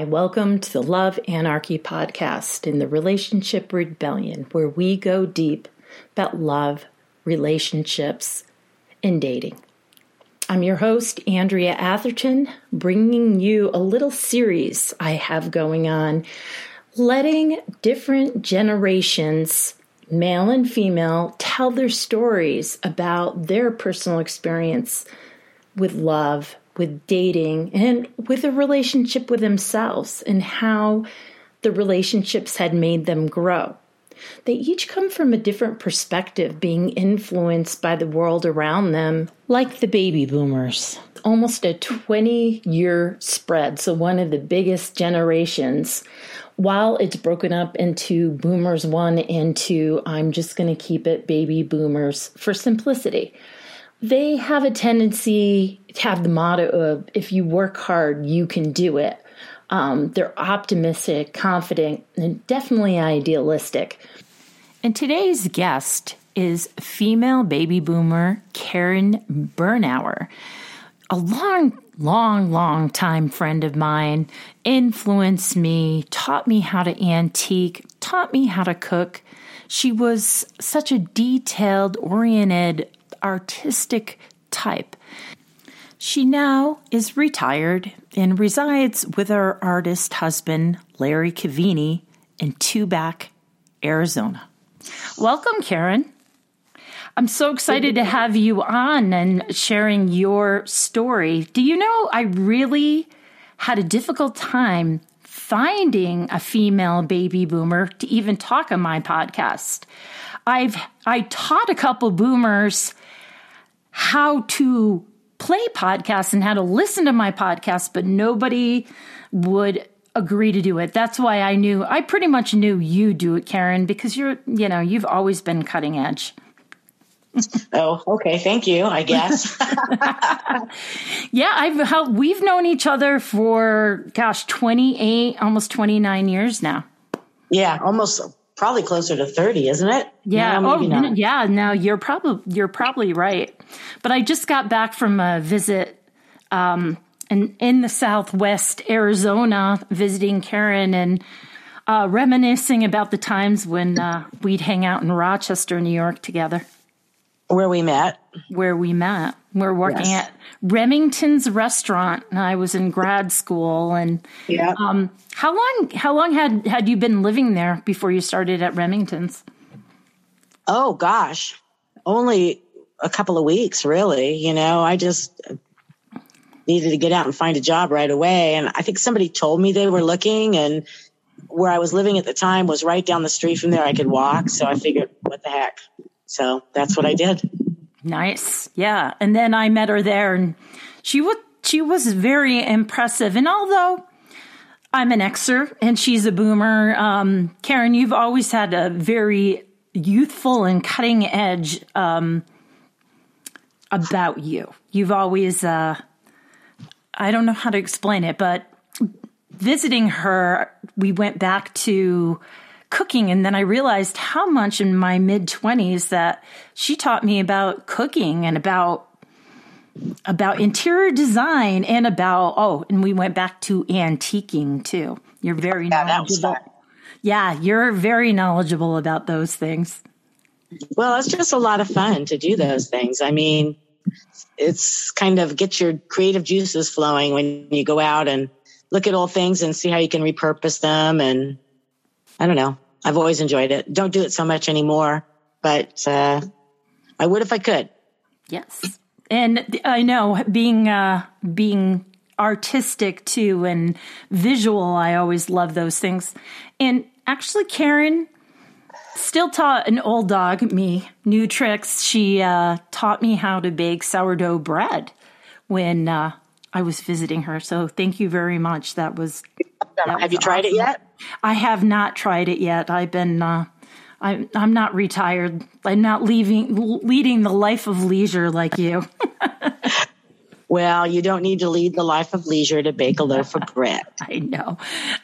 Hi, welcome to the Love Anarchy podcast in the Relationship Rebellion, where we go deep about love, relationships, and dating. I'm your host, Andrea Atherton, bringing you a little series I have going on, letting different generations, male and female, tell their stories about their personal experience with love with dating and with a relationship with themselves and how the relationships had made them grow. They each come from a different perspective, being influenced by the world around them, like the baby boomers. Almost a 20 year spread, so one of the biggest generations. While it's broken up into boomers one and two, I'm just going to keep it baby boomers for simplicity they have a tendency to have the motto of if you work hard, you can do it. Um, they're optimistic, confident, and definitely idealistic. And today's guest is female baby boomer Karen Bernauer, a long, long, long time friend of mine, influenced me, taught me how to antique, taught me how to cook. She was such a detailed, oriented, artistic type. She now is retired and resides with her artist husband, Larry Cavini, in Tubac, Arizona. Welcome, Karen. I'm so excited to have you on and sharing your story. Do you know I really had a difficult time finding a female baby boomer to even talk on my podcast. I've I taught a couple boomers how to play podcasts and how to listen to my podcast, but nobody would agree to do it. That's why I knew, I pretty much knew you do it, Karen, because you're, you know, you've always been cutting edge. oh, okay. Thank you, I guess. yeah, I've helped, we've known each other for gosh, 28, almost 29 years now. Yeah, almost probably closer to 30, isn't it? Yeah. No, oh, yeah. No, you're probably, you're probably right. But I just got back from a visit, um, in, in the Southwest Arizona visiting Karen and, uh, reminiscing about the times when, uh, we'd hang out in Rochester, New York together. Where we met. Where we met. We're working yes. at Remington's restaurant. And I was in grad school, and yeah. Um, how long? How long had had you been living there before you started at Remington's? Oh gosh, only a couple of weeks, really. You know, I just needed to get out and find a job right away, and I think somebody told me they were looking, and where I was living at the time was right down the street from there. I could walk, so I figured, what the heck. So that's what I did. Nice. Yeah. And then I met her there and she was she was very impressive. And although I'm an Xer and she's a boomer, um, Karen, you've always had a very youthful and cutting edge um, about you. You've always uh, I don't know how to explain it, but visiting her, we went back to cooking. And then I realized how much in my mid 20s that she taught me about cooking and about about interior design and about oh and we went back to antiquing too. You're very yeah, knowledgeable. yeah you're very knowledgeable about those things. Well it's just a lot of fun to do those things. I mean it's kind of get your creative juices flowing when you go out and look at old things and see how you can repurpose them and I don't know. I've always enjoyed it. Don't do it so much anymore, but uh, I would if I could. Yes, and I know being uh, being artistic too and visual. I always love those things. And actually, Karen still taught an old dog me new tricks. She uh, taught me how to bake sourdough bread when uh, I was visiting her. So thank you very much. That was. That Have was you tried awesome. it yet? I have not tried it yet. I've been, uh, I'm, I'm not retired. I'm not leaving, leading the life of leisure like you. well, you don't need to lead the life of leisure to bake a loaf of bread. I know.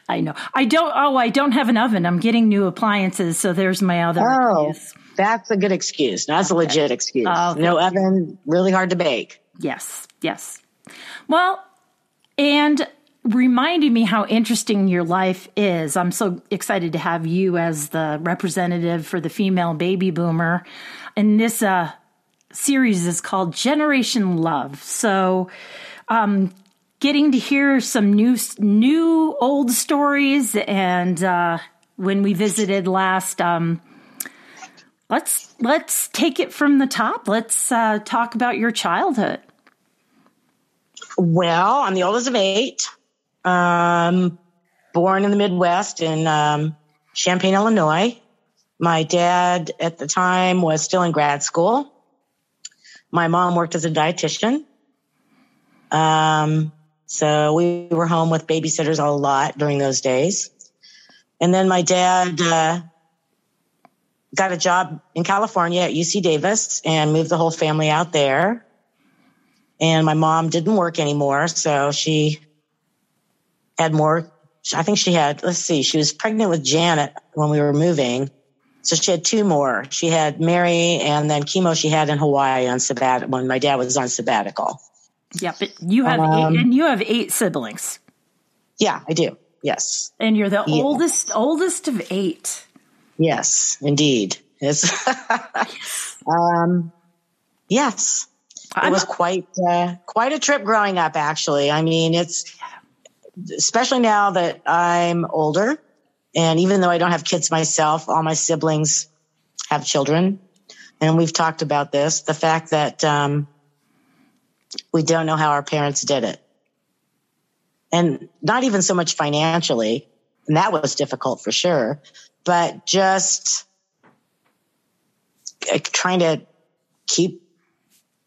I know. I don't, oh, I don't have an oven. I'm getting new appliances. So there's my other. Oh, excuse. that's a good excuse. that's okay. a legit excuse. Oh, no oven, really hard to bake. Yes. Yes. Well, and reminding me how interesting your life is. I'm so excited to have you as the representative for the female baby boomer. And this uh, series is called Generation Love. So, um, getting to hear some new, new old stories. And uh, when we visited last, um, let's let's take it from the top. Let's uh, talk about your childhood. Well, I'm the oldest of eight. Um, born in the Midwest in um, Champaign, Illinois. My dad at the time was still in grad school. My mom worked as a dietitian. Um, so we were home with babysitters a lot during those days. And then my dad uh, got a job in California at UC Davis and moved the whole family out there. And my mom didn't work anymore, so she had more. I think she had, let's see, she was pregnant with Janet when we were moving. So she had two more. She had Mary and then chemo she had in Hawaii on sabbatical when my dad was on sabbatical. Yeah, but you have um, eight, and you have eight siblings. Yeah, I do. Yes. And you're the yeah. oldest oldest of eight. Yes, indeed. Yes. um yes. It was quite uh, quite a trip growing up actually. I mean, it's especially now that I'm older and even though I don't have kids myself, all my siblings have children. And we've talked about this, the fact that um, we don't know how our parents did it. And not even so much financially, and that was difficult for sure, but just trying to keep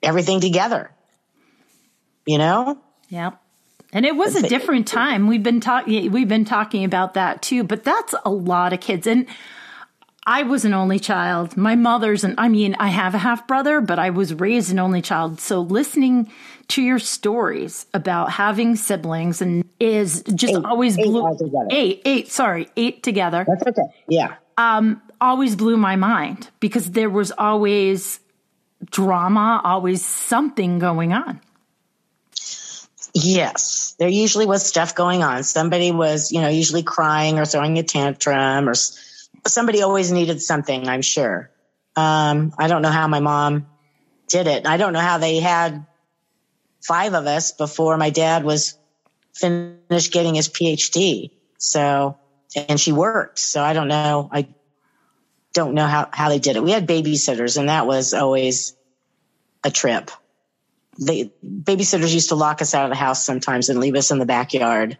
everything together, you know? Yeah. And it was a different time. We've been talking we've been talking about that too, but that's a lot of kids. And I was an only child. My mother's and I mean, I have a half brother, but I was raised an only child. So listening to your stories about having siblings and is just eight, always blew eight, eight, sorry, eight together. That's okay. Yeah. Um, always blew my mind because there was always drama, always something going on. Yes, there usually was stuff going on. Somebody was, you know, usually crying or throwing a tantrum or somebody always needed something, I'm sure. Um, I don't know how my mom did it. I don't know how they had five of us before my dad was finished getting his PhD. So, and she worked. So I don't know. I don't know how, how they did it. We had babysitters and that was always a trip. The babysitters used to lock us out of the house sometimes and leave us in the backyard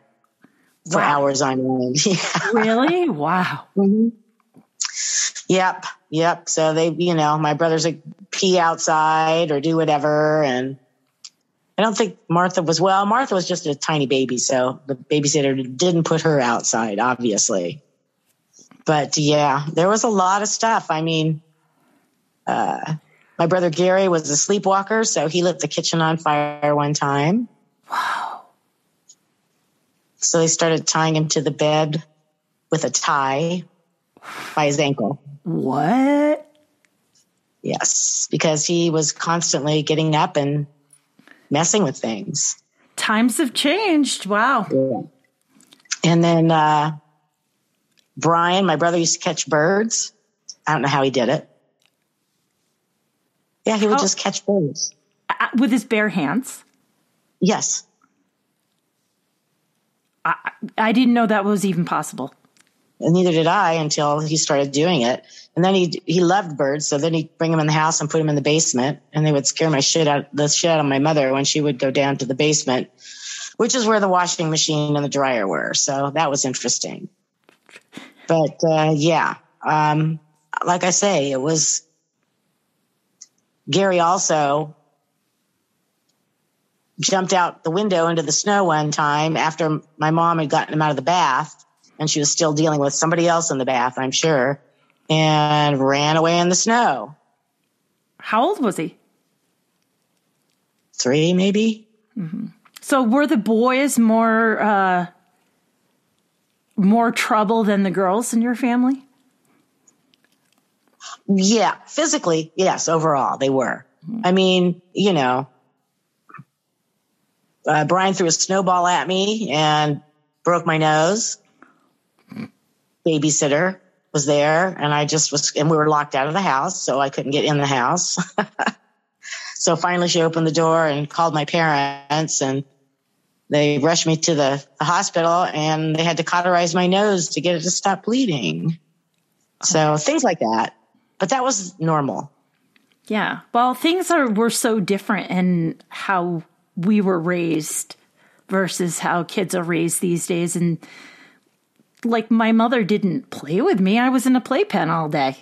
for hours on end. yeah. Really? Wow. Mm-hmm. Yep. Yep. So they, you know, my brothers would pee outside or do whatever. And I don't think Martha was, well, Martha was just a tiny baby. So the babysitter didn't put her outside, obviously. But yeah, there was a lot of stuff. I mean, uh, my brother Gary was a sleepwalker, so he lit the kitchen on fire one time. Wow. So they started tying him to the bed with a tie by his ankle. What? Yes, because he was constantly getting up and messing with things. Times have changed. Wow. Yeah. And then uh, Brian, my brother, used to catch birds. I don't know how he did it. Yeah, he would oh. just catch birds uh, with his bare hands. Yes. I, I didn't know that was even possible. And neither did I until he started doing it. And then he he loved birds, so then he'd bring them in the house and put them in the basement, and they would scare my shit out the shit out of my mother when she would go down to the basement, which is where the washing machine and the dryer were. So that was interesting. But uh, yeah, um, like I say, it was Gary also jumped out the window into the snow one time after my mom had gotten him out of the bath and she was still dealing with somebody else in the bath, I'm sure, and ran away in the snow. How old was he? Three, maybe. Mm-hmm. So were the boys more uh, more trouble than the girls in your family? Yeah, physically, yes. Overall, they were. Mm-hmm. I mean, you know, uh, Brian threw a snowball at me and broke my nose. Babysitter was there and I just was, and we were locked out of the house. So I couldn't get in the house. so finally she opened the door and called my parents and they rushed me to the, the hospital and they had to cauterize my nose to get it to stop bleeding. So things like that. But that was normal. Yeah. Well, things are were so different in how we were raised versus how kids are raised these days and like my mother didn't play with me. I was in a playpen all day.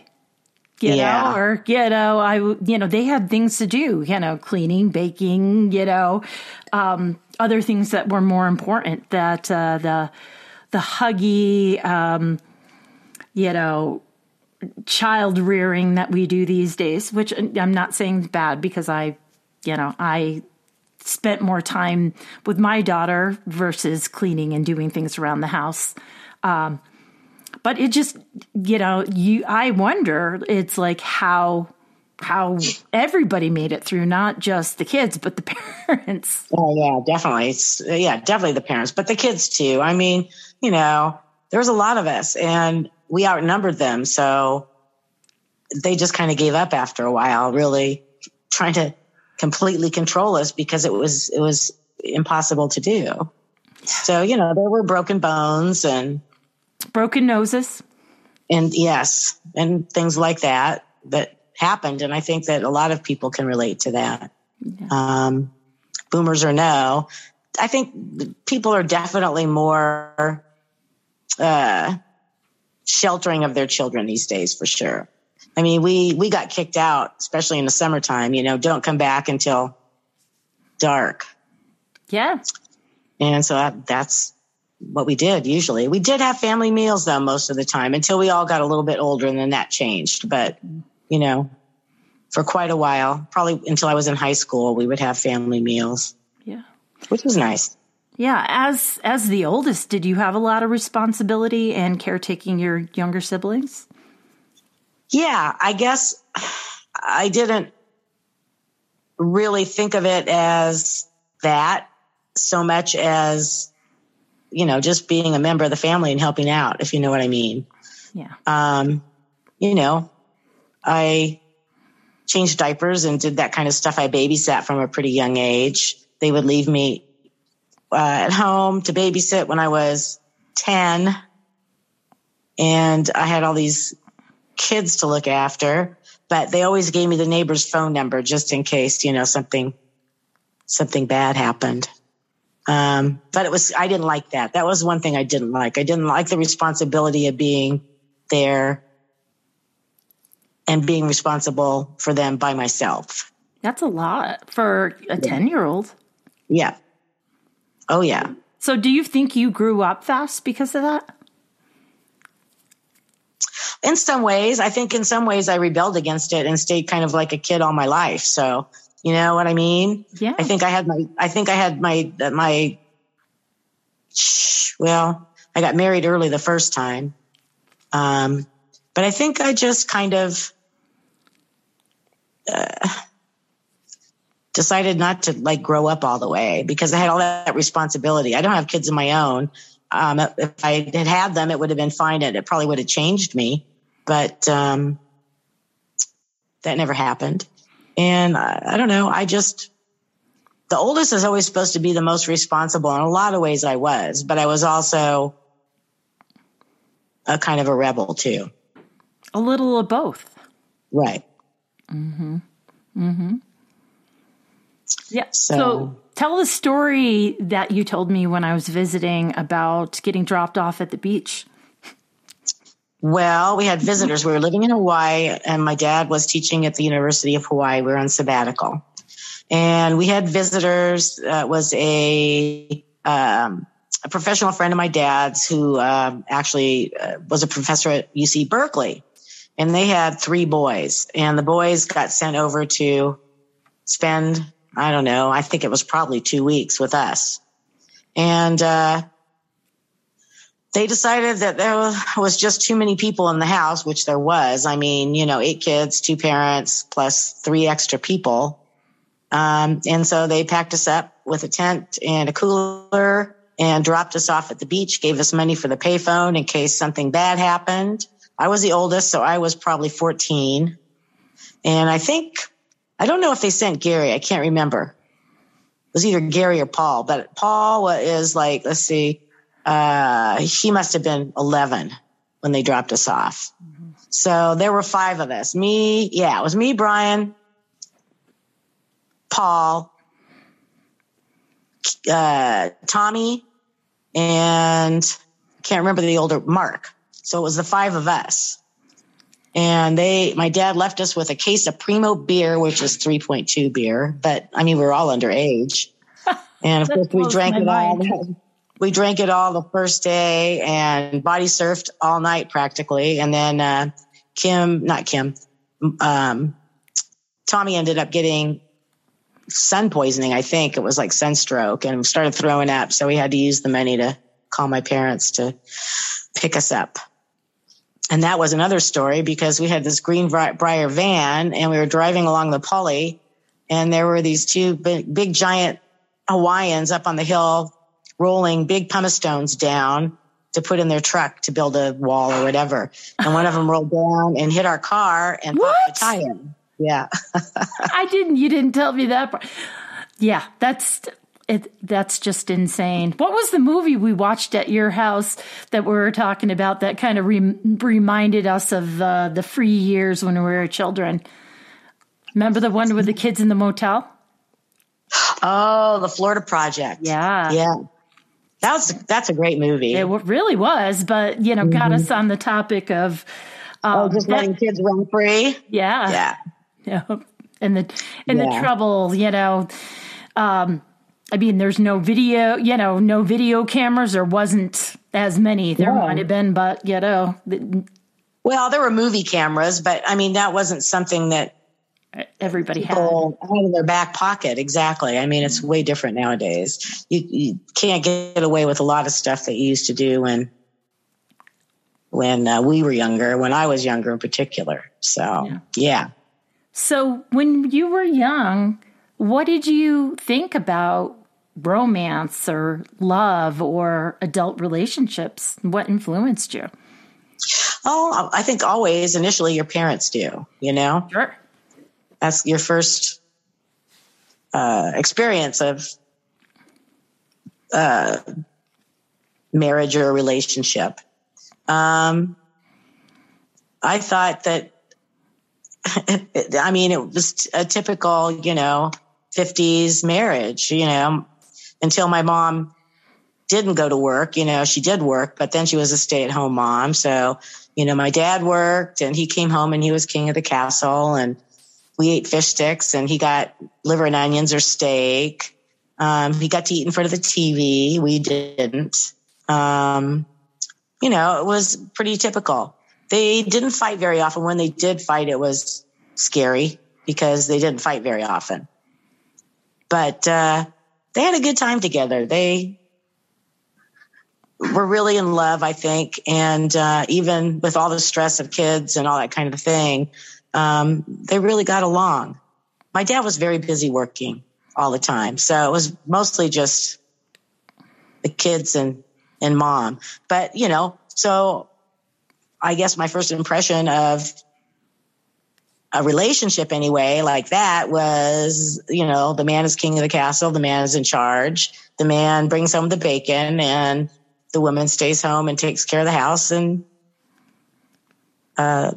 You yeah. know, or you know, I you know, they had things to do, you know, cleaning, baking, you know, um, other things that were more important that uh, the the huggy um, you know, child rearing that we do these days, which I'm not saying bad because I, you know, I spent more time with my daughter versus cleaning and doing things around the house. Um, but it just, you know, you, I wonder, it's like how, how everybody made it through, not just the kids, but the parents. Oh yeah, definitely. It's, yeah, definitely the parents, but the kids too. I mean, you know, there's a lot of us and we outnumbered them. So they just kind of gave up after a while, really trying to completely control us because it was, it was impossible to do. So, you know, there were broken bones and broken noses. And yes, and things like that that happened. And I think that a lot of people can relate to that. Yeah. Um, boomers or no, I think people are definitely more, uh, sheltering of their children these days for sure. I mean, we, we got kicked out, especially in the summertime, you know, don't come back until dark. Yeah. And so that, that's what we did usually. We did have family meals though most of the time until we all got a little bit older and then that changed. But, you know, for quite a while, probably until I was in high school, we would have family meals. Yeah. Which was nice. Yeah, as as the oldest, did you have a lot of responsibility and caretaking your younger siblings? Yeah, I guess I didn't really think of it as that so much as you know just being a member of the family and helping out if you know what i mean yeah um you know i changed diapers and did that kind of stuff i babysat from a pretty young age they would leave me uh, at home to babysit when I was 10. And I had all these kids to look after, but they always gave me the neighbor's phone number just in case, you know, something, something bad happened. Um, but it was, I didn't like that. That was one thing I didn't like. I didn't like the responsibility of being there and being responsible for them by myself. That's a lot for a 10 year old. Yeah. Oh, yeah. So, do you think you grew up fast because of that? In some ways, I think in some ways I rebelled against it and stayed kind of like a kid all my life. So, you know what I mean? Yeah. I think I had my, I think I had my, my, well, I got married early the first time. Um, but I think I just kind of, uh, decided not to like grow up all the way because I had all that responsibility. I don't have kids of my own. Um, if I had had them, it would have been fine and it probably would have changed me, but, um, that never happened. And I, I don't know. I just, the oldest is always supposed to be the most responsible. In a lot of ways I was, but I was also a kind of a rebel too. A little of both. Right. Mm-hmm. Mm-hmm. Yeah. So, so tell the story that you told me when I was visiting about getting dropped off at the beach. Well, we had visitors. We were living in Hawaii, and my dad was teaching at the University of Hawaii. We were on sabbatical, and we had visitors. Uh, was a um, a professional friend of my dad's who um, actually uh, was a professor at UC Berkeley, and they had three boys, and the boys got sent over to spend I don't know. I think it was probably two weeks with us. And, uh, they decided that there was just too many people in the house, which there was. I mean, you know, eight kids, two parents, plus three extra people. Um, and so they packed us up with a tent and a cooler and dropped us off at the beach, gave us money for the payphone in case something bad happened. I was the oldest, so I was probably 14. And I think, I don't know if they sent Gary. I can't remember. It was either Gary or Paul, but Paul is like, let's see, uh, he must have been 11 when they dropped us off. So there were five of us. Me, yeah, it was me, Brian, Paul, uh, Tommy, and can't remember the older Mark. So it was the five of us. And they, my dad left us with a case of Primo beer, which is 3.2 beer, but I mean, we were all underage. And of course, we drank it all. We drank it all the first day and body surfed all night practically. And then, uh, Kim, not Kim, um, Tommy ended up getting sun poisoning. I think it was like sunstroke and started throwing up. So we had to use the money to call my parents to pick us up. And that was another story because we had this Greenbrier van and we were driving along the Pali and there were these two big, big giant Hawaiians up on the hill rolling big pumice stones down to put in their truck to build a wall or whatever. And one of them rolled down and hit our car and what? popped the tire. Yeah. I didn't, you didn't tell me that part. Yeah, that's it, that's just insane. What was the movie we watched at your house that we were talking about that kind of re- reminded us of uh, the free years when we were children? Remember the one with the kids in the motel? Oh, the Florida Project. Yeah. Yeah. That was that's a great movie. It really was, but you know, mm-hmm. got us on the topic of um, oh, just letting that, kids run free. Yeah. Yeah. Yeah. And the and yeah. the trouble, you know, um, I mean, there's no video, you know, no video cameras. There wasn't as many. There yeah. might have been, but you know. well, there were movie cameras, but I mean, that wasn't something that everybody had. had in their back pocket. Exactly. I mean, it's way different nowadays. You, you can't get away with a lot of stuff that you used to do when when uh, we were younger, when I was younger in particular. So, yeah. yeah. So, when you were young, what did you think about romance or love or adult relationships? What influenced you? Oh, I think always initially your parents do, you know? Sure. That's your first uh, experience of uh, marriage or relationship. Um, I thought that, I mean, it was a typical, you know, 50s marriage, you know, until my mom didn't go to work. You know, she did work, but then she was a stay at home mom. So, you know, my dad worked and he came home and he was king of the castle and we ate fish sticks and he got liver and onions or steak. Um, he got to eat in front of the TV. We didn't. Um, you know, it was pretty typical. They didn't fight very often. When they did fight, it was scary because they didn't fight very often but uh, they had a good time together. They were really in love, I think, and uh, even with all the stress of kids and all that kind of thing, um, they really got along. My dad was very busy working all the time, so it was mostly just the kids and and mom. But you know, so I guess my first impression of a relationship anyway like that was you know the man is king of the castle the man is in charge. The man brings home the bacon and the woman stays home and takes care of the house and uh,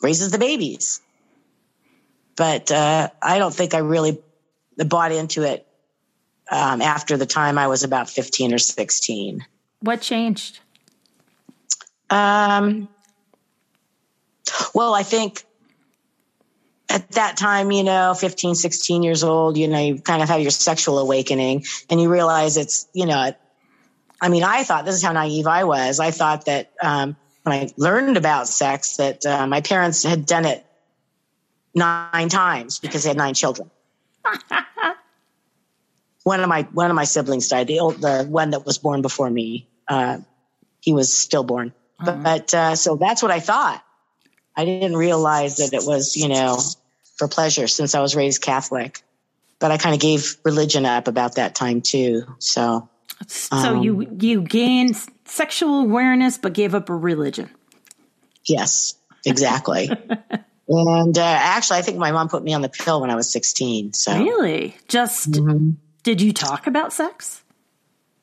raises the babies. But uh, i don't think i really bought into it um, after the time i was about 15 or 16 what changed? Um, well i think at that time, you know, 15, 16 years old, you know, you kind of have your sexual awakening and you realize it's, you know, I mean, I thought this is how naive I was. I thought that um, when I learned about sex, that uh, my parents had done it nine times because they had nine children. one of my one of my siblings died. The old, the one that was born before me, uh, he was stillborn. Uh-huh. But, but uh, so that's what I thought. I didn't realize that it was, you know, for pleasure since I was raised Catholic. but I kind of gave religion up about that time too. So, so um, you you gained sexual awareness, but gave up a religion. Yes, exactly. and uh, actually, I think my mom put me on the pill when I was sixteen. So really, just mm-hmm. did you talk about sex?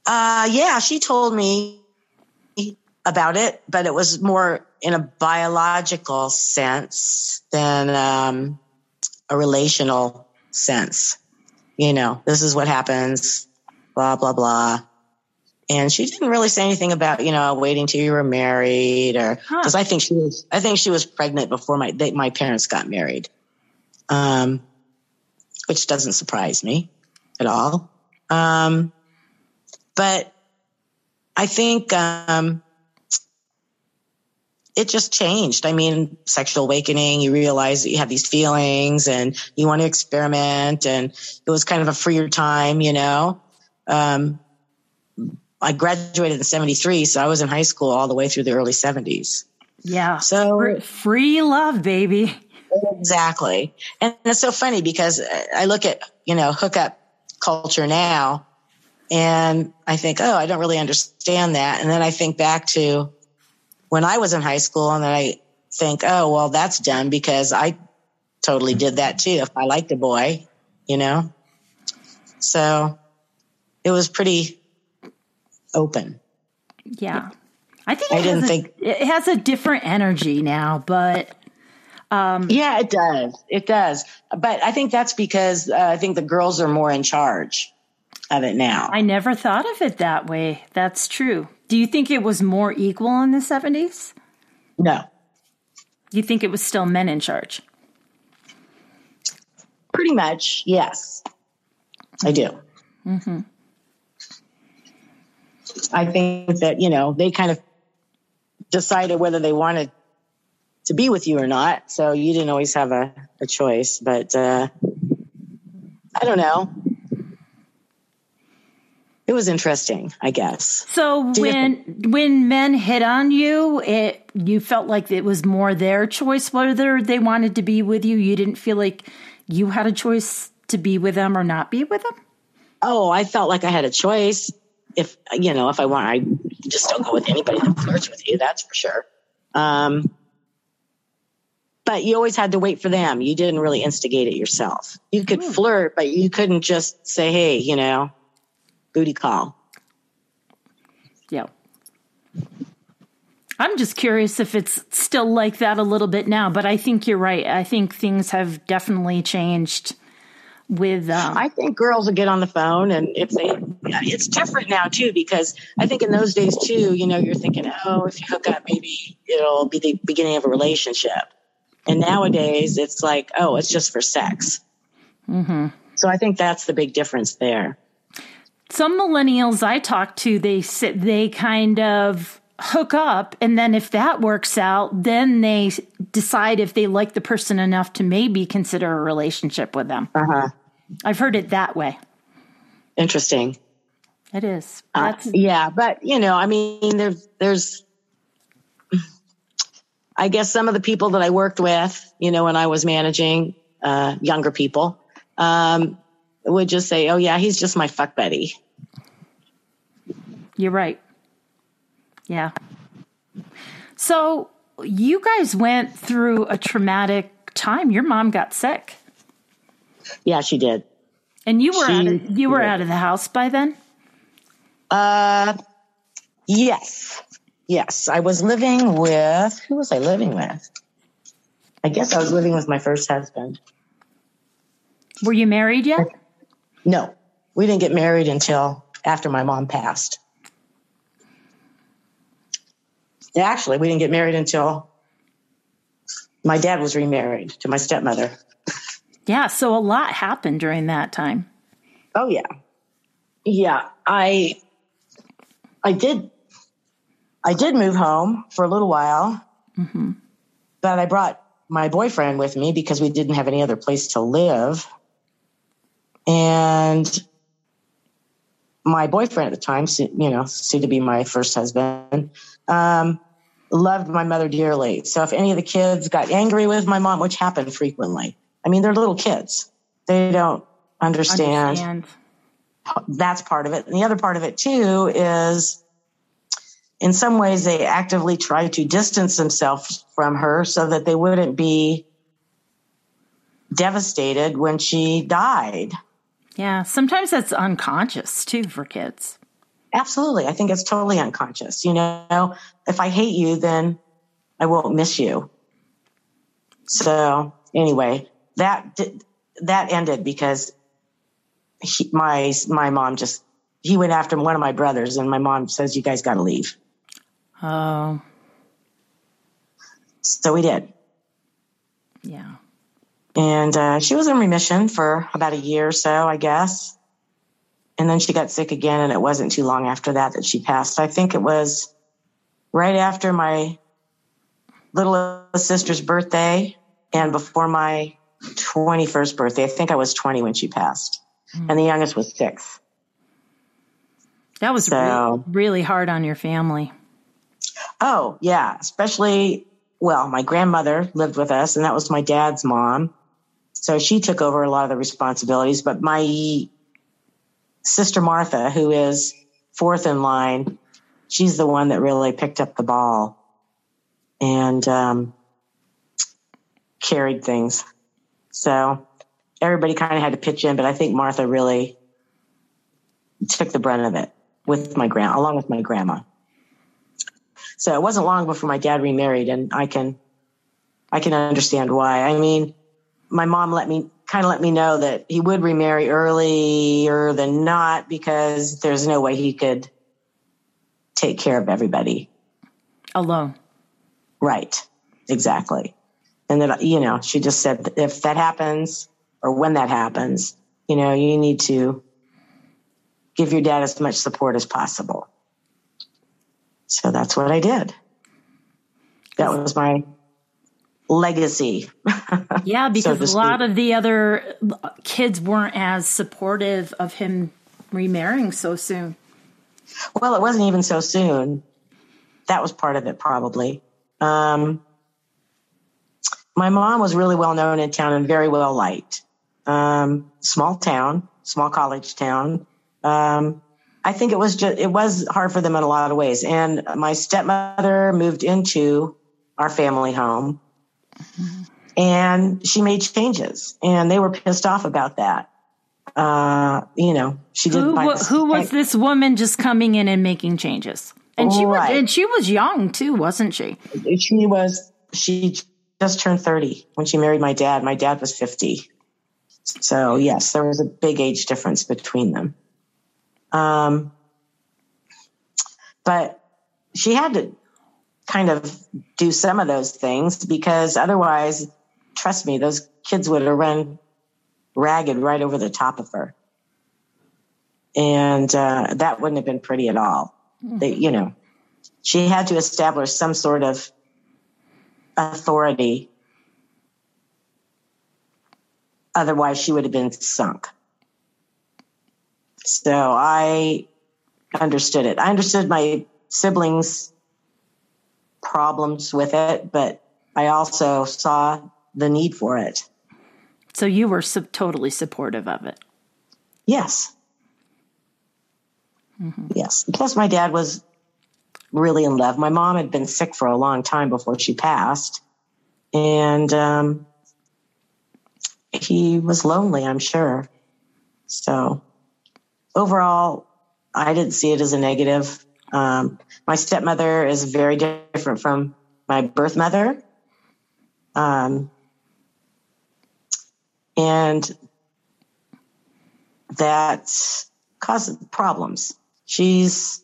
Uh, yeah, she told me about it, but it was more in a biological sense than um, a relational sense. You know, this is what happens, blah, blah, blah. And she didn't really say anything about, you know, waiting till you were married or, cause huh. I think she was, I think she was pregnant before my, they, my parents got married. Um, which doesn't surprise me at all. Um, but I think, um, it just changed. I mean, sexual awakening, you realize that you have these feelings and you want to experiment. And it was kind of a freer time, you know. Um, I graduated in 73, so I was in high school all the way through the early 70s. Yeah. So free love, baby. Exactly. And it's so funny because I look at, you know, hookup culture now and I think, oh, I don't really understand that. And then I think back to when I was in high school and then I think, oh, well, that's dumb because I totally did that too. If I liked a boy, you know? So it was pretty open. Yeah. I think I didn't a, think it has a different energy now, but um, yeah, it does. It does. But I think that's because uh, I think the girls are more in charge of it now. I never thought of it that way. That's true. Do you think it was more equal in the 70s? No. You think it was still men in charge? Pretty much, yes. I do. Mm-hmm. I think that, you know, they kind of decided whether they wanted to be with you or not. So you didn't always have a, a choice. But uh, I don't know it was interesting, I guess. So Do when you- when men hit on you, it you felt like it was more their choice whether they wanted to be with you. You didn't feel like you had a choice to be with them or not be with them. Oh, I felt like I had a choice. If you know, if I want, I just don't go with anybody that flirts with you. That's for sure. Um, but you always had to wait for them. You didn't really instigate it yourself. You could hmm. flirt, but you couldn't just say, "Hey, you know." Booty call. Yeah. I'm just curious if it's still like that a little bit now, but I think you're right. I think things have definitely changed with um, I think girls will get on the phone and if they it's different now too because I think in those days too, you know, you're thinking, oh, if you hook up, maybe it'll be the beginning of a relationship. And nowadays it's like, oh, it's just for sex. Mm-hmm. So I think that's the big difference there some millennials I talk to, they sit, they kind of hook up, and then if that works out, then they decide if they like the person enough to maybe consider a relationship with them. Uh-huh. I've heard it that way. Interesting. It is. Uh, yeah, but you know, I mean, there's there's. I guess some of the people that I worked with, you know, when I was managing uh, younger people, um, would just say, "Oh yeah, he's just my fuck buddy." You're right. Yeah. So you guys went through a traumatic time. Your mom got sick. Yeah, she did. And you were she, out of, you were did. out of the house by then. Uh, yes, yes. I was living with who was I living with? I guess I was living with my first husband. Were you married yet? No, we didn't get married until after my mom passed. Actually, we didn't get married until my dad was remarried to my stepmother. Yeah, so a lot happened during that time. Oh yeah. Yeah, I I did I did move home for a little while. Mm-hmm. But I brought my boyfriend with me because we didn't have any other place to live. And my boyfriend at the time, you know, soon to be my first husband, um, loved my mother dearly. So if any of the kids got angry with my mom, which happened frequently, I mean, they're little kids. They don't understand. understand. That's part of it. And the other part of it too is in some ways they actively try to distance themselves from her so that they wouldn't be devastated when she died. Yeah, sometimes that's unconscious too for kids. Absolutely. I think it's totally unconscious. You know, if I hate you, then I won't miss you. So anyway, that that ended because he, my my mom just he went after one of my brothers, and my mom says, "You guys got to leave." Oh. So we did. And uh, she was in remission for about a year or so, I guess. And then she got sick again, and it wasn't too long after that that she passed. I think it was right after my little sister's birthday and before my 21st birthday. I think I was 20 when she passed, mm. and the youngest was six. That was so, really, really hard on your family. Oh, yeah. Especially, well, my grandmother lived with us, and that was my dad's mom. So she took over a lot of the responsibilities. But my sister Martha, who is fourth in line, she's the one that really picked up the ball and um, carried things. So everybody kind of had to pitch in, but I think Martha really took the brunt of it with my grand, along with my grandma. So it wasn't long before my dad remarried, and I can, I can understand why. I mean, my mom let me kind of let me know that he would remarry earlier than not because there's no way he could take care of everybody alone. Right. Exactly. And then, you know, she just said if that happens or when that happens, you know, you need to give your dad as much support as possible. So that's what I did. That was my legacy. Yeah, because so a lot of the other kids weren't as supportive of him remarrying so soon. Well, it wasn't even so soon. That was part of it, probably. Um, my mom was really well known in town and very well liked. Um, small town, small college town. Um, I think it was just, it was hard for them in a lot of ways. And my stepmother moved into our family home and she made changes and they were pissed off about that. Uh, you know, she didn't. Who, who was this woman just coming in and making changes? And she right. was, and she was young too, wasn't she? She was. She just turned 30 when she married my dad. My dad was 50. So yes, there was a big age difference between them. Um, but she had to kind of do some of those things because otherwise, trust me, those kids would have run ragged right over the top of her. And uh, that wouldn't have been pretty at all. They, you know, she had to establish some sort of authority. Otherwise, she would have been sunk. So I understood it. I understood my siblings' problems with it, but I also saw the need for it. So you were sub- totally supportive of it. Yes. Mm-hmm. Yes. Plus, my dad was really in love. My mom had been sick for a long time before she passed. And um, he was lonely, I'm sure. So overall, I didn't see it as a negative. Um, my stepmother is very different from my birth mother. Um, and that caused problems. She's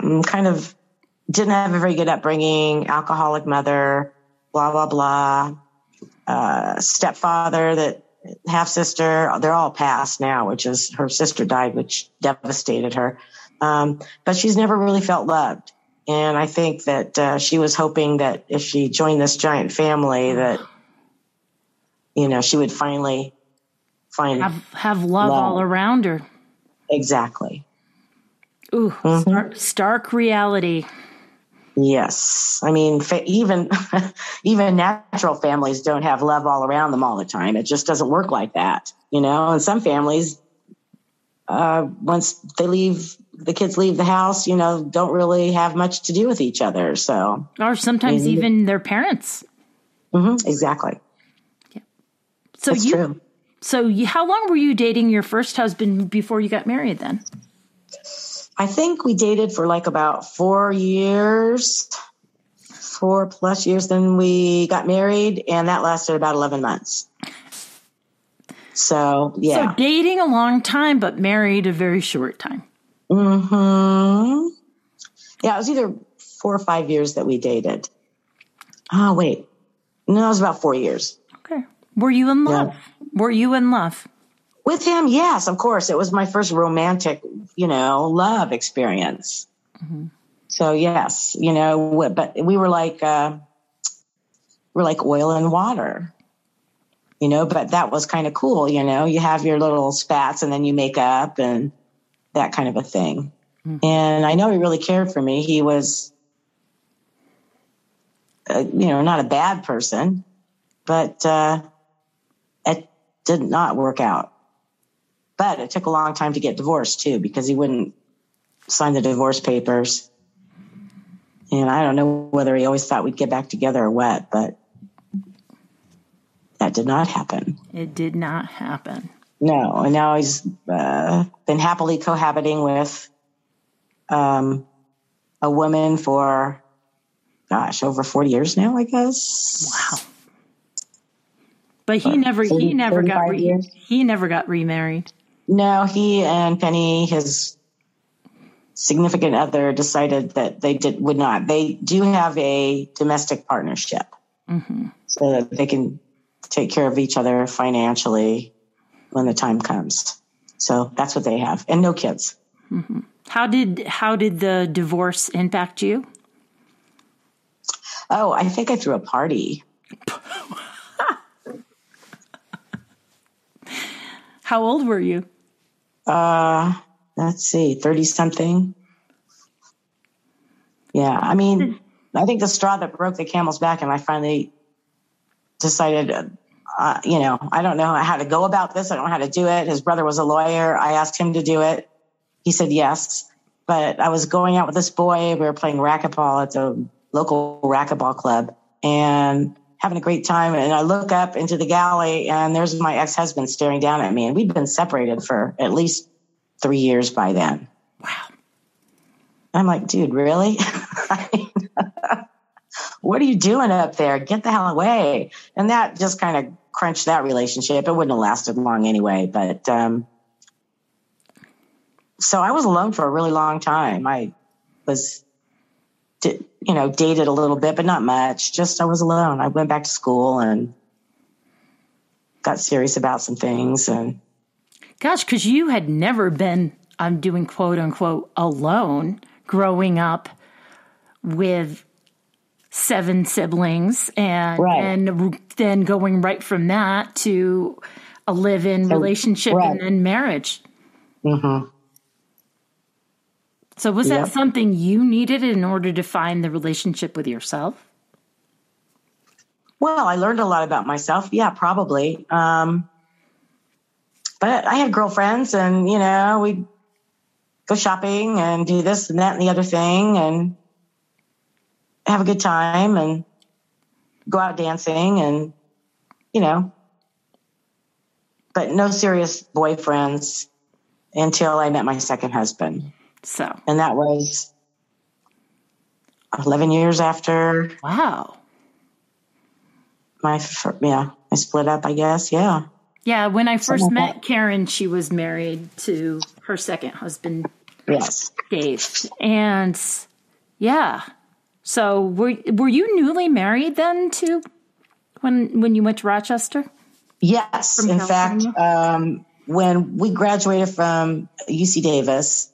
Mm, kind of didn't have a very good upbringing, alcoholic mother, blah, blah, blah. Uh, stepfather that half sister, they're all passed now, which is her sister died, which devastated her. Um, but she's never really felt loved. And I think that uh, she was hoping that if she joined this giant family, that you know she would finally find have, have love, love all around her. Exactly. Ooh, mm-hmm. stark, stark reality. Yes. I mean, fa- even, even natural families don't have love all around them all the time. It just doesn't work like that, you know, and some families, uh, once they leave, the kids leave the house, you know, don't really have much to do with each other. So, or sometimes mm-hmm. even their parents. Mm-hmm, exactly. Yeah. So That's you, true. So you, how long were you dating your first husband before you got married then? I think we dated for like about four years, four plus years. Then we got married, and that lasted about 11 months. So, yeah. So dating a long time, but married a very short time. Hmm. Yeah, it was either four or five years that we dated. Oh, wait. No, it was about four years. Okay. Were you in love? Yeah. Were you in love? With him, yes, of course. It was my first romantic, you know, love experience. Mm-hmm. So yes, you know, but we were like, uh, we're like oil and water, you know, but that was kind of cool. You know, you have your little spats and then you make up and that kind of a thing. Mm-hmm. And I know he really cared for me. He was, uh, you know, not a bad person, but, uh, it did not work out. But it took a long time to get divorced too, because he wouldn't sign the divorce papers. And I don't know whether he always thought we'd get back together or what, but that did not happen. It did not happen. No, and now he's uh, been happily cohabiting with um, a woman for, gosh, over forty years now, I guess. Wow. But he never, he never got, re- he never got remarried. No, he and Penny, his significant other, decided that they did would not. They do have a domestic partnership, mm-hmm. so that they can take care of each other financially when the time comes. So that's what they have, and no kids. Mm-hmm. How did how did the divorce impact you? Oh, I think I threw a party. How old were you? Uh, let's see, 30 something. Yeah. I mean, I think the straw that broke the camel's back, and I finally decided, uh, you know, I don't know how to go about this. I don't know how to do it. His brother was a lawyer. I asked him to do it. He said yes. But I was going out with this boy. We were playing racquetball at the local racquetball club and having a great time. And I look up into the galley and there's my ex husband staring down at me. And we'd been separated for at least three years by then. Wow. I'm like, dude, really? what are you doing up there? Get the hell away. And that just kind of crunched that relationship. It wouldn't have lasted long anyway. But um, so I was alone for a really long time. I was you know, dated a little bit, but not much. Just I was alone. I went back to school and got serious about some things. And gosh, because you had never been, I'm doing quote unquote alone growing up with seven siblings and right. and then going right from that to a live-in relationship right. and then marriage. Mm-hmm. So was yep. that something you needed in order to find the relationship with yourself? Well, I learned a lot about myself. Yeah, probably. Um, but I had girlfriends and, you know, we'd go shopping and do this and that and the other thing and have a good time and go out dancing and, you know, but no serious boyfriends until I met my second husband. So, and that was 11 years after. Wow. My, yeah, I split up, I guess. Yeah. Yeah. When I first met that. Karen, she was married to her second husband. Yes. Dave. And yeah. So were, were you newly married then too when, when you went to Rochester? Yes. In California? fact, um, when we graduated from UC Davis,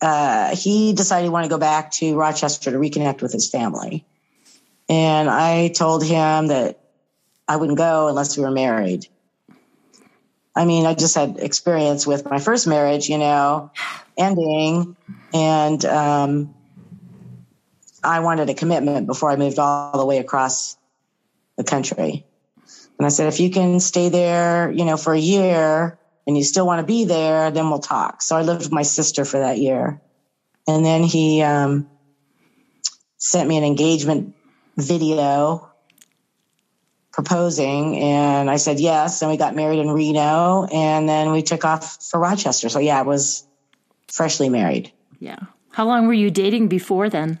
uh, he decided he wanted to go back to Rochester to reconnect with his family. And I told him that I wouldn't go unless we were married. I mean, I just had experience with my first marriage, you know, ending. And um, I wanted a commitment before I moved all the way across the country. And I said, if you can stay there, you know, for a year and you still want to be there, then we'll talk. So I lived with my sister for that year. And then he um, sent me an engagement video proposing and I said yes. And we got married in Reno and then we took off for Rochester. So yeah, I was freshly married. Yeah. How long were you dating before then?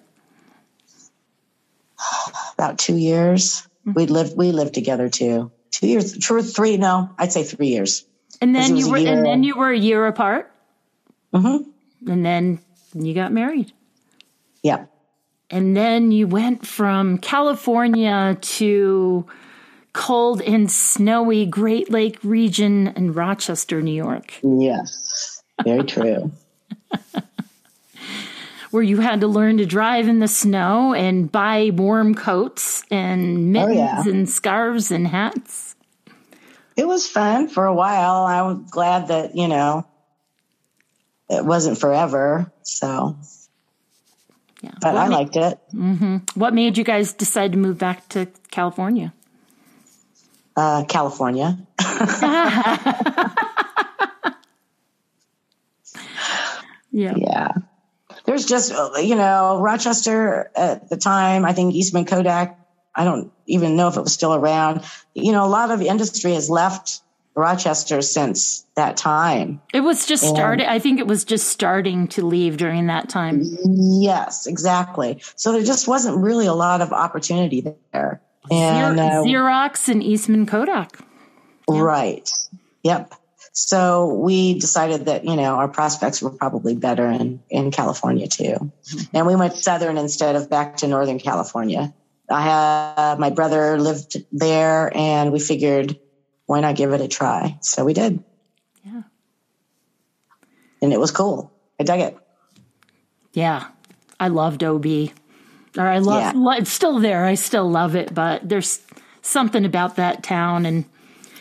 About two years. Mm-hmm. We lived we lived together too. Two years, two or three, no, I'd say three years. And then you were and then you were a year apart? Mm-hmm. And then you got married. Yeah. And then you went from California to cold and snowy Great Lake region in Rochester, New York. Yes, very true. Where you had to learn to drive in the snow and buy warm coats and mittens oh, yeah. and scarves and hats. It was fun for a while. I was glad that, you know, it wasn't forever. So, yeah. But what I liked it. Mm-hmm. What made you guys decide to move back to California? Uh, California. yeah. Yeah. There's just, you know, Rochester at the time, I think Eastman Kodak, I don't even know if it was still around. You know, a lot of industry has left Rochester since that time. It was just starting. I think it was just starting to leave during that time. Yes, exactly. So there just wasn't really a lot of opportunity there. And uh, Xerox and Eastman Kodak. Right. Yep. So we decided that, you know, our prospects were probably better in, in California too. Mm-hmm. And we went southern instead of back to Northern California. I had my brother lived there and we figured why not give it a try? So we did. Yeah. And it was cool. I dug it. Yeah. I loved OB. Or I love yeah. it's still there. I still love it, but there's something about that town and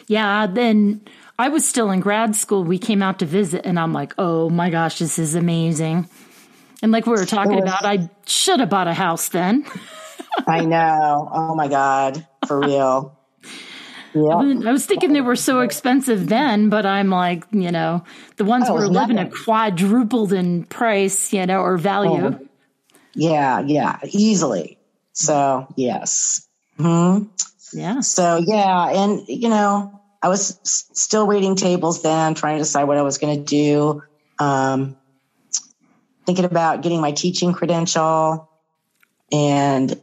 yeah, then I was still in grad school. We came out to visit and I'm like, "Oh my gosh, this is amazing." And like we were talking was, about, I should have bought a house then. I know. Oh my god, for real. Yeah. I was thinking they were so expensive then, but I'm like, you know, the ones oh, were living a quadrupled in price, you know, or value. Oh. Yeah, yeah, easily. So, yes. Hmm. Yeah. So, yeah. And, you know, I was still waiting tables then, trying to decide what I was going to do. Um, thinking about getting my teaching credential. And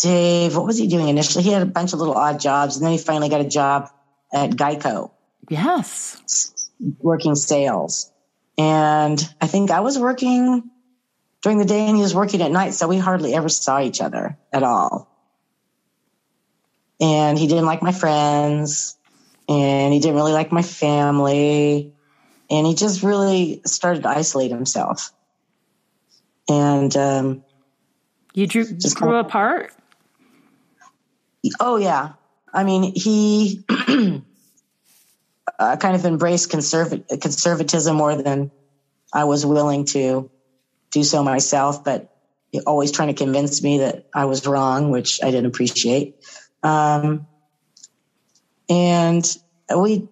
Dave, what was he doing initially? He had a bunch of little odd jobs, and then he finally got a job at Geico. Yes. Working sales. And I think I was working during the day and he was working at night. So we hardly ever saw each other at all. And he didn't like my friends and he didn't really like my family. And he just really started to isolate himself. And, um, you drew, just grew kind of, apart? Oh, yeah. I mean, he uh, kind of embraced conserv- conservatism more than I was willing to do so myself, but always trying to convince me that I was wrong, which I didn't appreciate. Um, and we,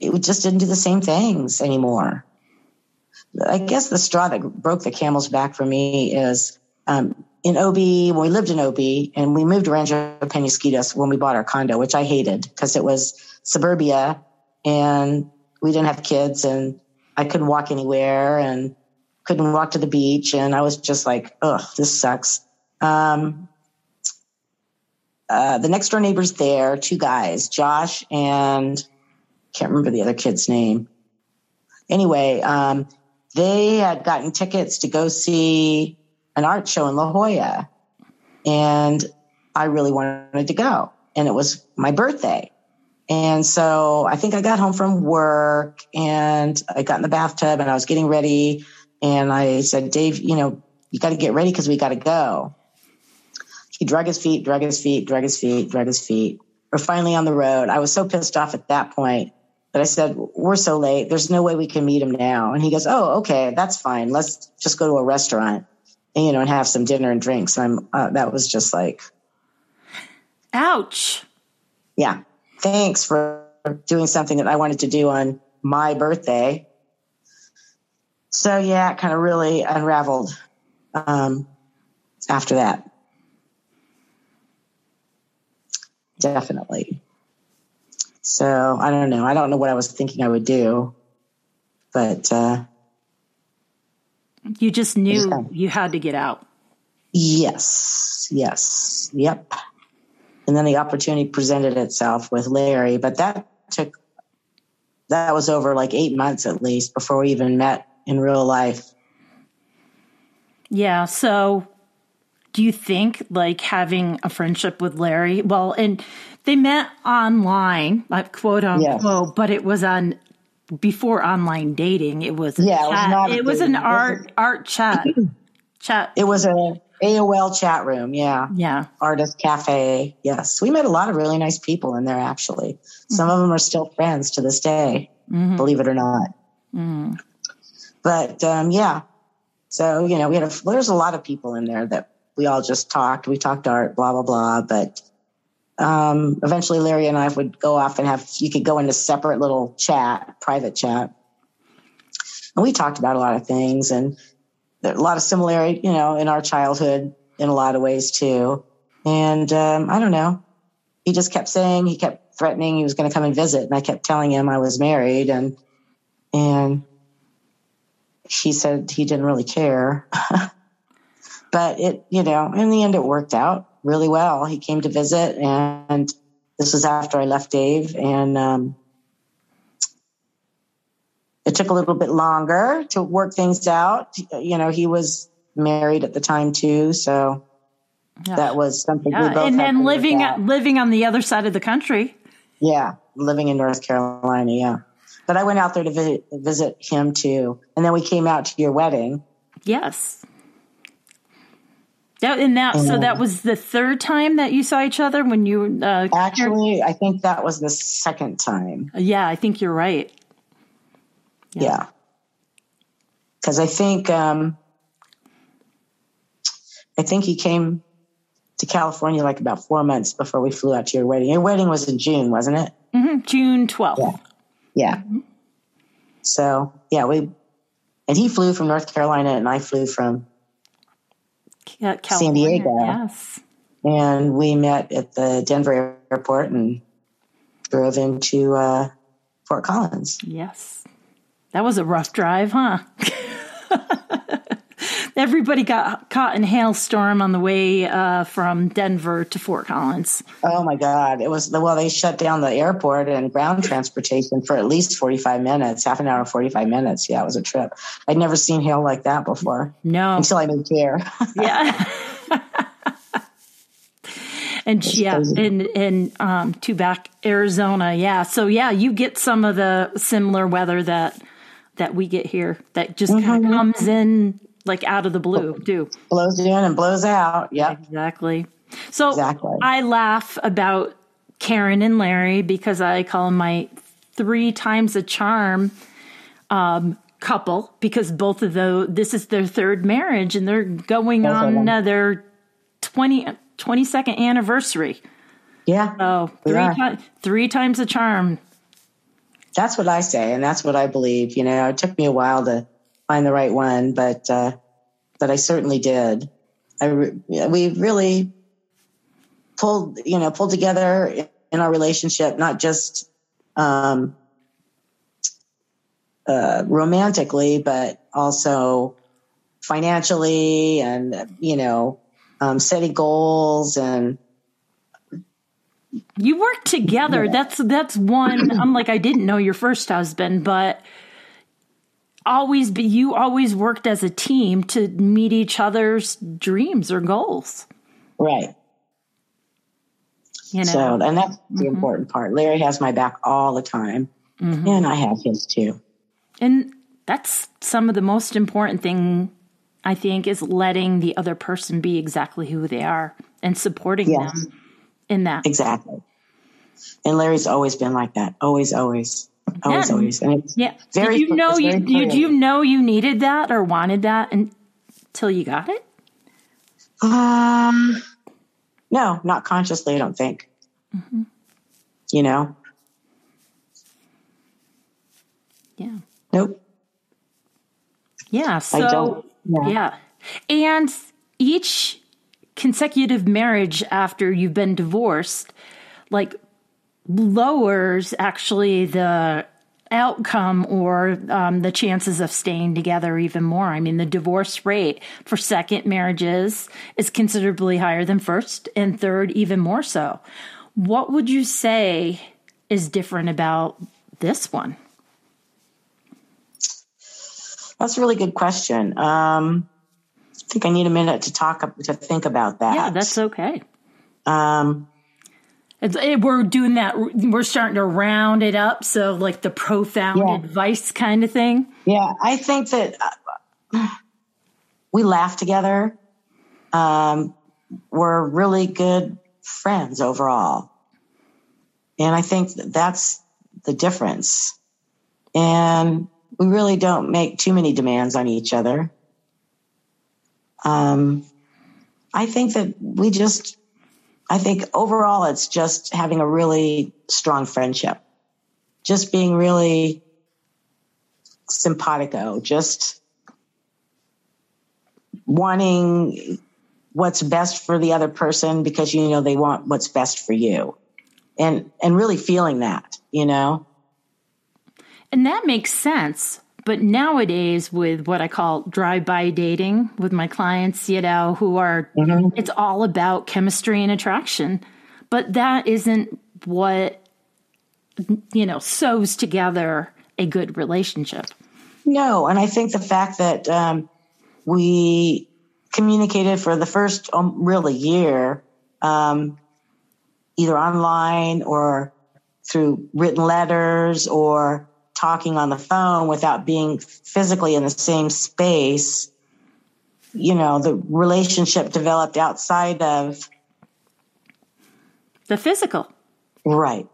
we just didn't do the same things anymore. I guess the straw that broke the camel's back for me is um, in OB, when we lived in OB and we moved to Rancho Penasquitos when we bought our condo, which I hated because it was suburbia and we didn't have kids and I couldn't walk anywhere and couldn't walk to the beach. And I was just like, ugh, this sucks. Um, uh, the next door neighbors there, two guys, Josh and can't remember the other kid's name. Anyway, um, they had gotten tickets to go see an art show in La Jolla. And I really wanted to go. And it was my birthday. And so I think I got home from work and I got in the bathtub and I was getting ready and I said, Dave, you know, you got to get ready because we got to go. He drug his feet, drug his feet, drug his feet, drug his feet. We're finally on the road. I was so pissed off at that point that I said, We're so late. There's no way we can meet him now. And he goes, Oh, okay, that's fine. Let's just go to a restaurant. you know, and have some dinner and drinks. And I'm, uh, that was just like, ouch. Yeah. Thanks for doing something that I wanted to do on my birthday. So yeah, it kind of really unraveled um, after that. Definitely. So I don't know. I don't know what I was thinking I would do, but uh, you just knew you had to get out. Yes. Yes. Yep. And then the opportunity presented itself with Larry, but that took that was over like eight months at least before we even met in real life. Yeah. So do you think like having a friendship with Larry? Well, and they met online, like quote unquote, yes. but it was on before online dating. It was yeah, it was, it was an art art chat chat. It was a AOL chat room. Yeah, yeah, artist cafe. Yes, we met a lot of really nice people in there. Actually, some mm-hmm. of them are still friends to this day. Mm-hmm. Believe it or not. Mm-hmm. But um, yeah, so you know, we had a, there's a lot of people in there that we all just talked. We talked art, blah blah blah. But um, eventually, Larry and I would go off and have you could go into separate little chat, private chat, and we talked about a lot of things and a lot of similarity, you know, in our childhood in a lot of ways too. And um, I don't know. He just kept saying he kept threatening he was going to come and visit, and I kept telling him I was married and and he said he didn't really care. but it, you know, in the end, it worked out really well. He came to visit, and this was after I left Dave, and um, it took a little bit longer to work things out. You know, he was married at the time too, so yeah. that was something yeah. we both. And then living living on the other side of the country. Yeah, living in North Carolina. Yeah. But I went out there to visit, visit him too. And then we came out to your wedding. Yes. That, and that, and, so that was the third time that you saw each other when you, uh, actually, I think that was the second time. Yeah, I think you're right. Yeah. yeah. Cause I think, um, I think he came to California like about four months before we flew out to your wedding. Your wedding was in June, wasn't it? Mm-hmm. June 12th. Yeah. Yeah. So yeah, we and he flew from North Carolina and I flew from California, San Diego. Yes. And we met at the Denver airport and drove into uh, Fort Collins. Yes. That was a rough drive, huh? everybody got caught in a hailstorm on the way uh, from Denver to Fort Collins. Oh my God! It was well, they shut down the airport and ground transportation for at least forty five minutes, half an hour, forty five minutes. Yeah, it was a trip. I'd never seen hail like that before. No, until I moved here. yeah. and yeah, crazy. and and um, to back Arizona, yeah. So yeah, you get some of the similar weather that that we get here that just mm-hmm. kind of comes in like out of the blue too. Blows in and blows out. Yeah, exactly. So exactly. I laugh about Karen and Larry because I call them my three times a charm um, couple because both of those this is their third marriage and they're going both on uh, their 20, 22nd anniversary. Yeah. So three, ti- three times a charm. That's what I say, and that's what I believe. You know, it took me a while to find the right one, but uh, but I certainly did. I re- we really pulled you know pulled together in our relationship, not just um, uh, romantically, but also financially, and you know, um, setting goals and you work together. Yeah. That's that's one. I'm like I didn't know your first husband, but always be you always worked as a team to meet each other's dreams or goals. Right. You know? So, and that's the mm-hmm. important part. Larry has my back all the time, mm-hmm. and I have his too. And that's some of the most important thing I think is letting the other person be exactly who they are and supporting yes. them in that. Exactly. And Larry's always been like that. Always, always. Always, yeah. always. And it's yeah. Very, did you know you did you know you needed that or wanted that until you got it? Um, no, not consciously, I don't think. Mm-hmm. You know? Yeah. Nope. Yeah. So, yeah. yeah. And each consecutive marriage after you've been divorced, like, lowers actually the outcome or um, the chances of staying together even more. I mean, the divorce rate for second marriages is considerably higher than first, and third, even more so. What would you say is different about this one? That's a really good question. Um, I think I need a minute to talk to think about that. Yeah, that's okay. Um, it, we're doing that. We're starting to round it up. So, like the profound yeah. advice kind of thing. Yeah, I think that uh, we laugh together. Um, we're really good friends overall, and I think that that's the difference. And we really don't make too many demands on each other. Um, I think that we just, I think overall it's just having a really strong friendship, just being really simpatico, just wanting what's best for the other person because you know they want what's best for you. And and really feeling that you know? And that makes sense. But nowadays, with what I call drive by dating with my clients, you know, who are, mm-hmm. it's all about chemistry and attraction. But that isn't what, you know, sews together a good relationship. No. And I think the fact that um, we communicated for the first um, really year, um, either online or through written letters or talking on the phone without being physically in the same space, you know, the relationship developed outside of the physical. Right.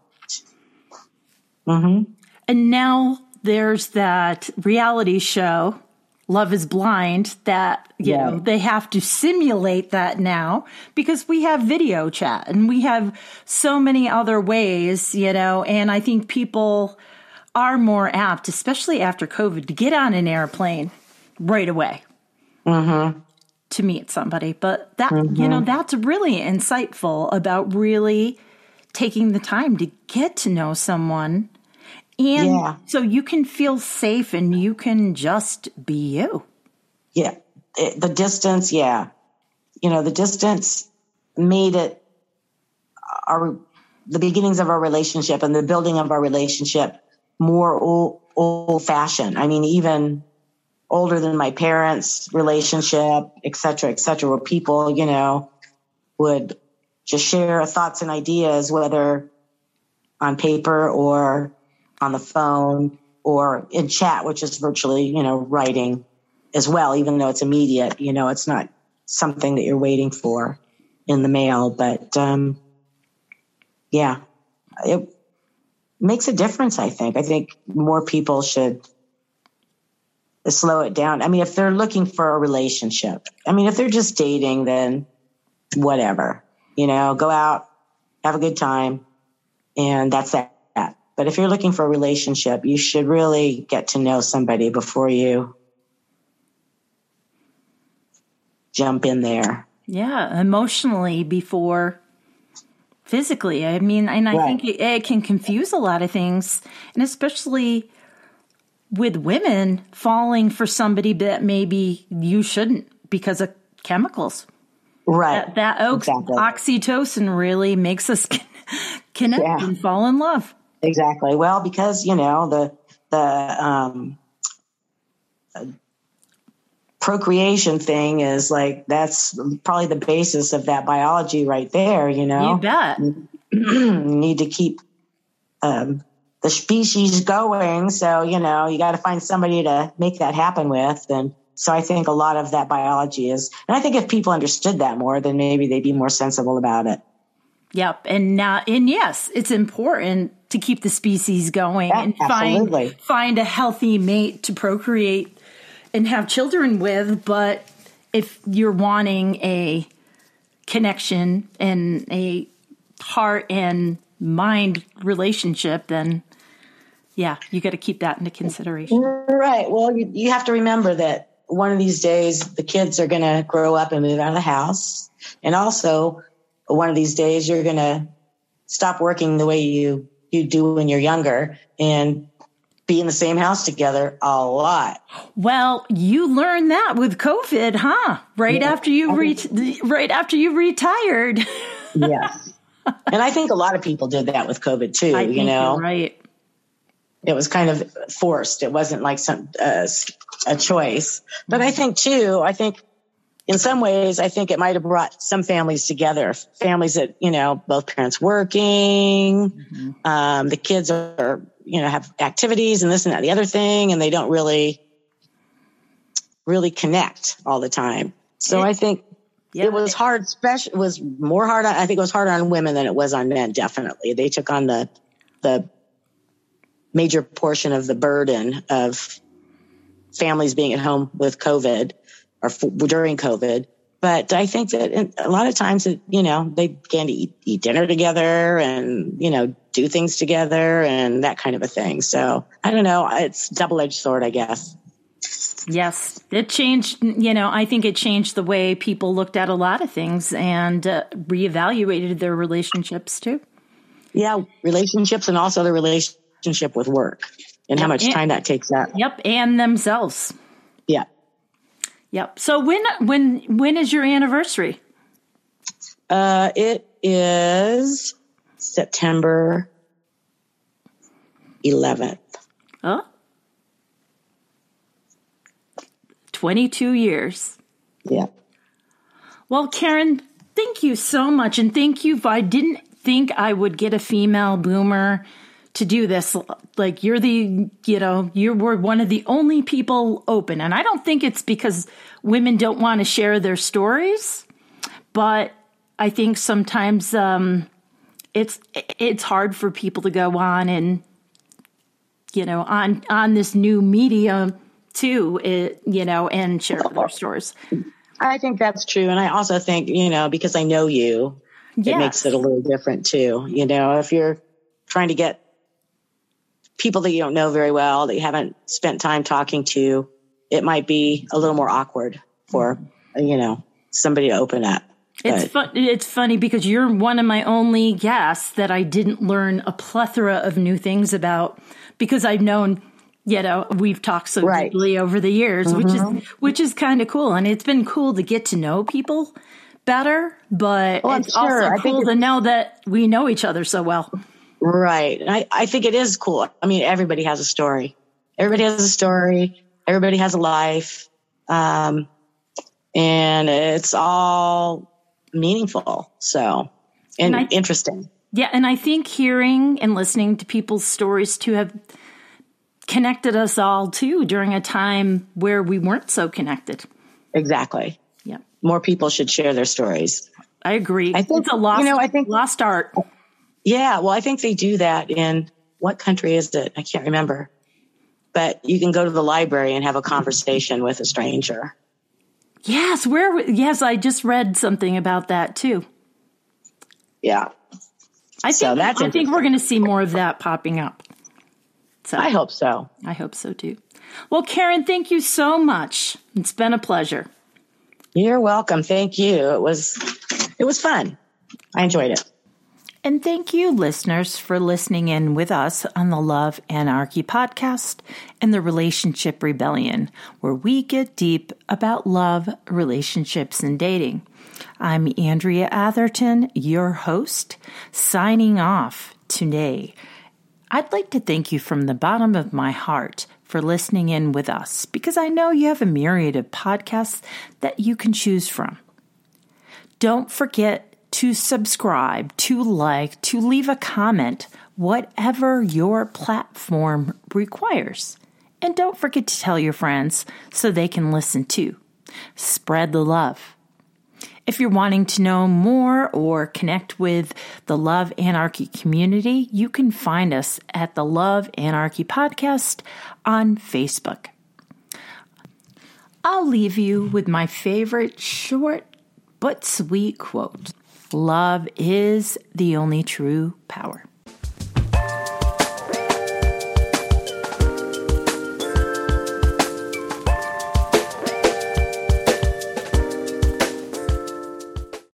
Mm-hmm. And now there's that reality show, Love is Blind, that, you yeah. know, they have to simulate that now because we have video chat and we have so many other ways, you know, and I think people are more apt, especially after COVID, to get on an airplane right away mm-hmm. to meet somebody. But that, mm-hmm. you know, that's really insightful about really taking the time to get to know someone. And yeah. so you can feel safe and you can just be you. Yeah. It, the distance, yeah. You know, the distance made it our the beginnings of our relationship and the building of our relationship more old, old fashioned. I mean, even older than my parents' relationship, et cetera, et cetera, where people, you know, would just share thoughts and ideas, whether on paper or on the phone or in chat, which is virtually, you know, writing as well, even though it's immediate, you know, it's not something that you're waiting for in the mail. But um, yeah, it, makes a difference, I think. I think more people should slow it down. I mean, if they're looking for a relationship, I mean, if they're just dating, then whatever, you know, go out, have a good time, and that's that. But if you're looking for a relationship, you should really get to know somebody before you jump in there. Yeah, emotionally before physically. I mean, and I right. think it, it can confuse a lot of things, and especially with women falling for somebody that maybe you shouldn't because of chemicals. Right. That, that exactly. oxytocin really makes us connect yeah. and fall in love. Exactly. Well, because you know the the um, procreation thing is like that's probably the basis of that biology right there you know? You bet. Need to keep um, the species going so you know you got to find somebody to make that happen with and so i think a lot of that biology is and i think if people understood that more then maybe they'd be more sensible about it. Yep and now and yes it's important to keep the species going yeah, and absolutely. find find a healthy mate to procreate and have children with, but if you're wanting a connection and a heart and mind relationship, then yeah, you got to keep that into consideration. Right. Well, you, you have to remember that one of these days the kids are going to grow up and move out of the house. And also, one of these days you're going to stop working the way you you do when you're younger and be in the same house together a lot. Well, you learned that with COVID, huh? Right yeah. after you re- right after you retired. yes. And I think a lot of people did that with COVID too, you know. right. It was kind of forced. It wasn't like some uh, a choice. But I think too, I think in some ways, I think it might have brought some families together. Families that you know, both parents working, mm-hmm. um, the kids are you know have activities and this and that, the other thing, and they don't really really connect all the time. So I think yeah. it was hard. Special it was more hard. I think it was harder on women than it was on men. Definitely, they took on the the major portion of the burden of families being at home with COVID or f- during COVID. But I think that in, a lot of times, it, you know, they began to eat, eat dinner together and, you know, do things together and that kind of a thing. So I don't know. It's double edged sword, I guess. Yes, it changed. You know, I think it changed the way people looked at a lot of things and uh, reevaluated their relationships too. Yeah, relationships and also the relationship with work and how much and, time that takes up. Yep, and themselves. Yeah. Yep. So when when when is your anniversary? Uh, it is September 11th. Oh. 22 years. Yeah. Well, Karen, thank you so much. And thank you. I didn't think I would get a female boomer to do this. Like you're the, you know, you were one of the only people open. And I don't think it's because women don't want to share their stories, but I think sometimes um, it's it's hard for people to go on and you know on on this new medium too, it, you know, and share their stories. I think that's true, and I also think you know because I know you, yes. it makes it a little different too. You know, if you're trying to get people that you don't know very well, that you haven't spent time talking to, it might be a little more awkward for, you know, somebody to open up. It's fun. It's funny because you're one of my only guests that I didn't learn a plethora of new things about because I've known, you know, we've talked so right. deeply over the years, mm-hmm. which is which is kind of cool, and it's been cool to get to know people better. But well, it's sure. also cool to know that we know each other so well. Right. And I, I think it is cool. I mean, everybody has a story. Everybody has a story. Everybody has a life. Um, and it's all meaningful. So, and, and I, interesting. Yeah. And I think hearing and listening to people's stories too have connected us all too during a time where we weren't so connected. Exactly. Yeah. More people should share their stories. I agree. I think it's a lost, you know, I think lost art. Yeah, well, I think they do that in what country is it? I can't remember. But you can go to the library and have a conversation with a stranger. Yes, where yes, I just read something about that too. Yeah. I think so that's I think we're going to see more of that popping up. So I hope so. I hope so too. Well, Karen, thank you so much. It's been a pleasure. You're welcome. Thank you. It was it was fun. I enjoyed it. And thank you, listeners, for listening in with us on the Love Anarchy podcast and the Relationship Rebellion, where we get deep about love, relationships, and dating. I'm Andrea Atherton, your host, signing off today. I'd like to thank you from the bottom of my heart for listening in with us because I know you have a myriad of podcasts that you can choose from. Don't forget to subscribe, to like, to leave a comment, whatever your platform requires. And don't forget to tell your friends so they can listen too. Spread the love. If you're wanting to know more or connect with the Love Anarchy community, you can find us at the Love Anarchy Podcast on Facebook. I'll leave you with my favorite short but sweet quote Love is the only true power.